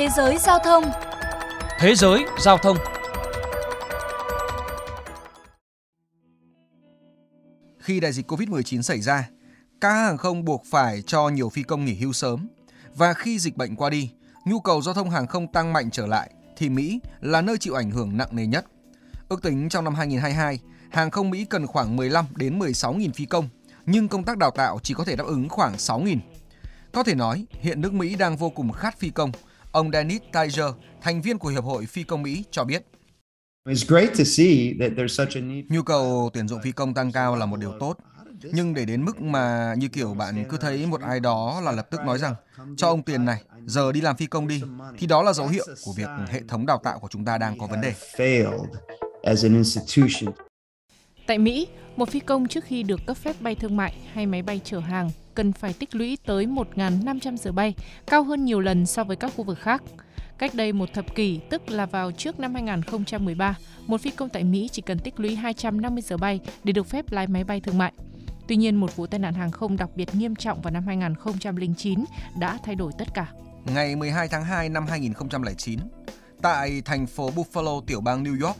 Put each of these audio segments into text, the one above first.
Thế giới giao thông Thế giới giao thông Khi đại dịch Covid-19 xảy ra, các hãng hàng không buộc phải cho nhiều phi công nghỉ hưu sớm. Và khi dịch bệnh qua đi, nhu cầu giao thông hàng không tăng mạnh trở lại, thì Mỹ là nơi chịu ảnh hưởng nặng nề nhất. Ước tính trong năm 2022, hàng không Mỹ cần khoảng 15 đến 16 nghìn phi công, nhưng công tác đào tạo chỉ có thể đáp ứng khoảng 6 nghìn. Có thể nói, hiện nước Mỹ đang vô cùng khát phi công. Ông Dennis Tiger, thành viên của Hiệp hội Phi công Mỹ cho biết. Nhu cầu tuyển dụng phi công tăng cao là một điều tốt. Nhưng để đến mức mà như kiểu bạn cứ thấy một ai đó là lập tức nói rằng cho ông tiền này, giờ đi làm phi công đi, thì đó là dấu hiệu của việc hệ thống đào tạo của chúng ta đang có vấn đề. Tại Mỹ, một phi công trước khi được cấp phép bay thương mại hay máy bay chở hàng cần phải tích lũy tới 1.500 giờ bay, cao hơn nhiều lần so với các khu vực khác. Cách đây một thập kỷ, tức là vào trước năm 2013, một phi công tại Mỹ chỉ cần tích lũy 250 giờ bay để được phép lái máy bay thương mại. Tuy nhiên, một vụ tai nạn hàng không đặc biệt nghiêm trọng vào năm 2009 đã thay đổi tất cả. Ngày 12 tháng 2 năm 2009, tại thành phố Buffalo, tiểu bang New York,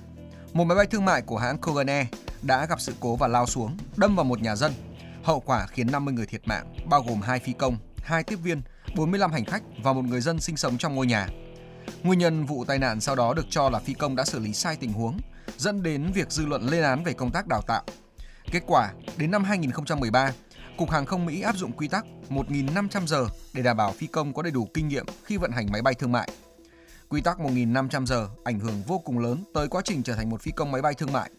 một máy bay thương mại của hãng Kogan Air đã gặp sự cố và lao xuống, đâm vào một nhà dân. Hậu quả khiến 50 người thiệt mạng, bao gồm hai phi công, hai tiếp viên, 45 hành khách và một người dân sinh sống trong ngôi nhà. Nguyên nhân vụ tai nạn sau đó được cho là phi công đã xử lý sai tình huống, dẫn đến việc dư luận lên án về công tác đào tạo. Kết quả, đến năm 2013, Cục Hàng không Mỹ áp dụng quy tắc 1.500 giờ để đảm bảo phi công có đầy đủ kinh nghiệm khi vận hành máy bay thương mại. Quy tắc 1.500 giờ ảnh hưởng vô cùng lớn tới quá trình trở thành một phi công máy bay thương mại.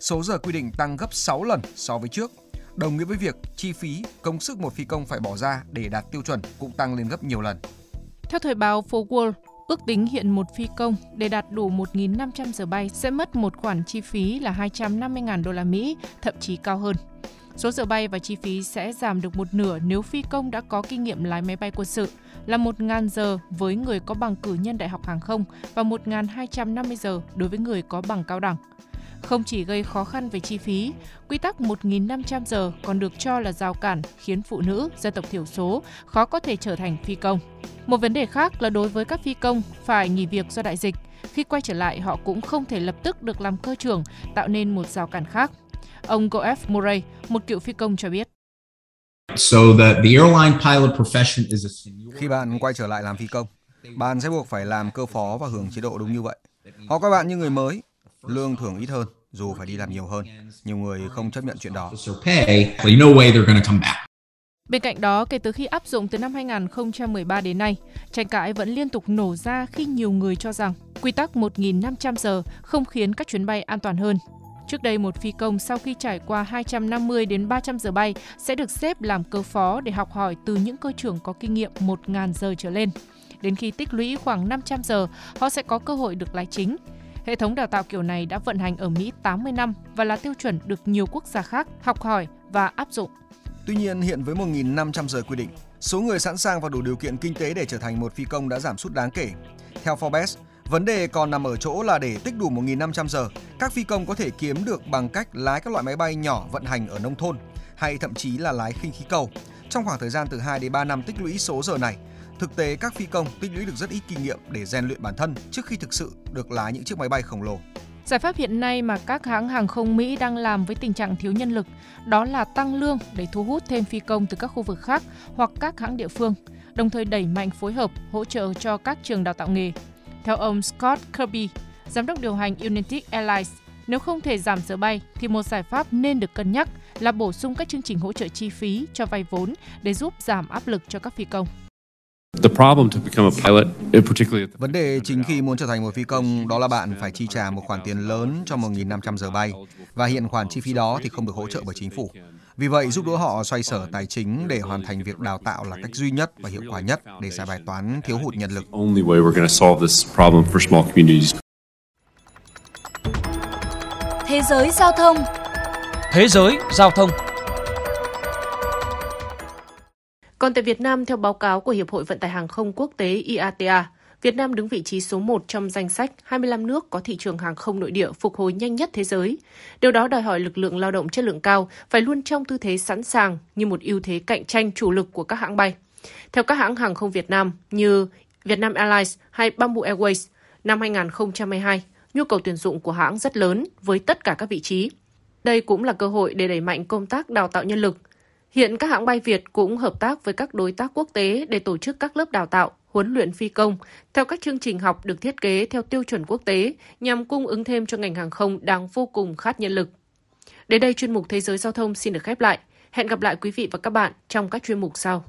Số giờ quy định tăng gấp 6 lần so với trước, đồng nghĩa với việc chi phí, công sức một phi công phải bỏ ra để đạt tiêu chuẩn cũng tăng lên gấp nhiều lần. Theo thời báo Forward, ước tính hiện một phi công để đạt đủ 1.500 giờ bay sẽ mất một khoản chi phí là 250.000 đô la Mỹ, thậm chí cao hơn. Số giờ bay và chi phí sẽ giảm được một nửa nếu phi công đã có kinh nghiệm lái máy bay quân sự, là 1.000 giờ với người có bằng cử nhân đại học hàng không và 1.250 giờ đối với người có bằng cao đẳng. Không chỉ gây khó khăn về chi phí, quy tắc 1.500 giờ còn được cho là rào cản khiến phụ nữ, dân tộc thiểu số khó có thể trở thành phi công. Một vấn đề khác là đối với các phi công phải nghỉ việc do đại dịch, khi quay trở lại họ cũng không thể lập tức được làm cơ trưởng, tạo nên một rào cản khác. Ông Goef Murray, một cựu phi công cho biết. Khi bạn quay trở lại làm phi công, bạn sẽ buộc phải làm cơ phó và hưởng chế độ đúng như vậy. Họ coi bạn như người mới, lương thưởng ít hơn, dù phải đi làm nhiều hơn. Nhiều người không chấp nhận chuyện đó. Bên cạnh đó, kể từ khi áp dụng từ năm 2013 đến nay, tranh cãi vẫn liên tục nổ ra khi nhiều người cho rằng quy tắc 1.500 giờ không khiến các chuyến bay an toàn hơn. Trước đây, một phi công sau khi trải qua 250 đến 300 giờ bay sẽ được xếp làm cơ phó để học hỏi từ những cơ trưởng có kinh nghiệm 1.000 giờ trở lên. Đến khi tích lũy khoảng 500 giờ, họ sẽ có cơ hội được lái chính. Hệ thống đào tạo kiểu này đã vận hành ở Mỹ 80 năm và là tiêu chuẩn được nhiều quốc gia khác học hỏi và áp dụng. Tuy nhiên, hiện với 1.500 giờ quy định, số người sẵn sàng và đủ điều kiện kinh tế để trở thành một phi công đã giảm sút đáng kể. Theo Forbes, vấn đề còn nằm ở chỗ là để tích đủ 1.500 giờ, các phi công có thể kiếm được bằng cách lái các loại máy bay nhỏ vận hành ở nông thôn hay thậm chí là lái khinh khí cầu. Trong khoảng thời gian từ 2 đến 3 năm tích lũy số giờ này, thực tế các phi công tích lũy được rất ít kinh nghiệm để rèn luyện bản thân trước khi thực sự được lái những chiếc máy bay khổng lồ. Giải pháp hiện nay mà các hãng hàng không Mỹ đang làm với tình trạng thiếu nhân lực đó là tăng lương để thu hút thêm phi công từ các khu vực khác hoặc các hãng địa phương, đồng thời đẩy mạnh phối hợp hỗ trợ cho các trường đào tạo nghề. Theo ông Scott Kirby, giám đốc điều hành United Airlines, nếu không thể giảm giờ bay thì một giải pháp nên được cân nhắc là bổ sung các chương trình hỗ trợ chi phí cho vay vốn để giúp giảm áp lực cho các phi công. Vấn đề chính khi muốn trở thành một phi công đó là bạn phải chi trả một khoản tiền lớn cho 1.500 giờ bay và hiện khoản chi phí đó thì không được hỗ trợ bởi chính phủ. Vì vậy giúp đỡ họ xoay sở tài chính để hoàn thành việc đào tạo là cách duy nhất và hiệu quả nhất để giải bài toán thiếu hụt nhân lực. Thế giới giao thông Thế giới giao thông Còn tại Việt Nam, theo báo cáo của Hiệp hội Vận tải Hàng không Quốc tế IATA, Việt Nam đứng vị trí số 1 trong danh sách 25 nước có thị trường hàng không nội địa phục hồi nhanh nhất thế giới. Điều đó đòi hỏi lực lượng lao động chất lượng cao phải luôn trong tư thế sẵn sàng như một ưu thế cạnh tranh chủ lực của các hãng bay. Theo các hãng hàng không Việt Nam như Vietnam Airlines hay Bamboo Airways, năm 2022, nhu cầu tuyển dụng của hãng rất lớn với tất cả các vị trí. Đây cũng là cơ hội để đẩy mạnh công tác đào tạo nhân lực. Hiện các hãng bay Việt cũng hợp tác với các đối tác quốc tế để tổ chức các lớp đào tạo, huấn luyện phi công theo các chương trình học được thiết kế theo tiêu chuẩn quốc tế nhằm cung ứng thêm cho ngành hàng không đang vô cùng khát nhân lực. Đến đây chuyên mục Thế giới Giao thông xin được khép lại. Hẹn gặp lại quý vị và các bạn trong các chuyên mục sau.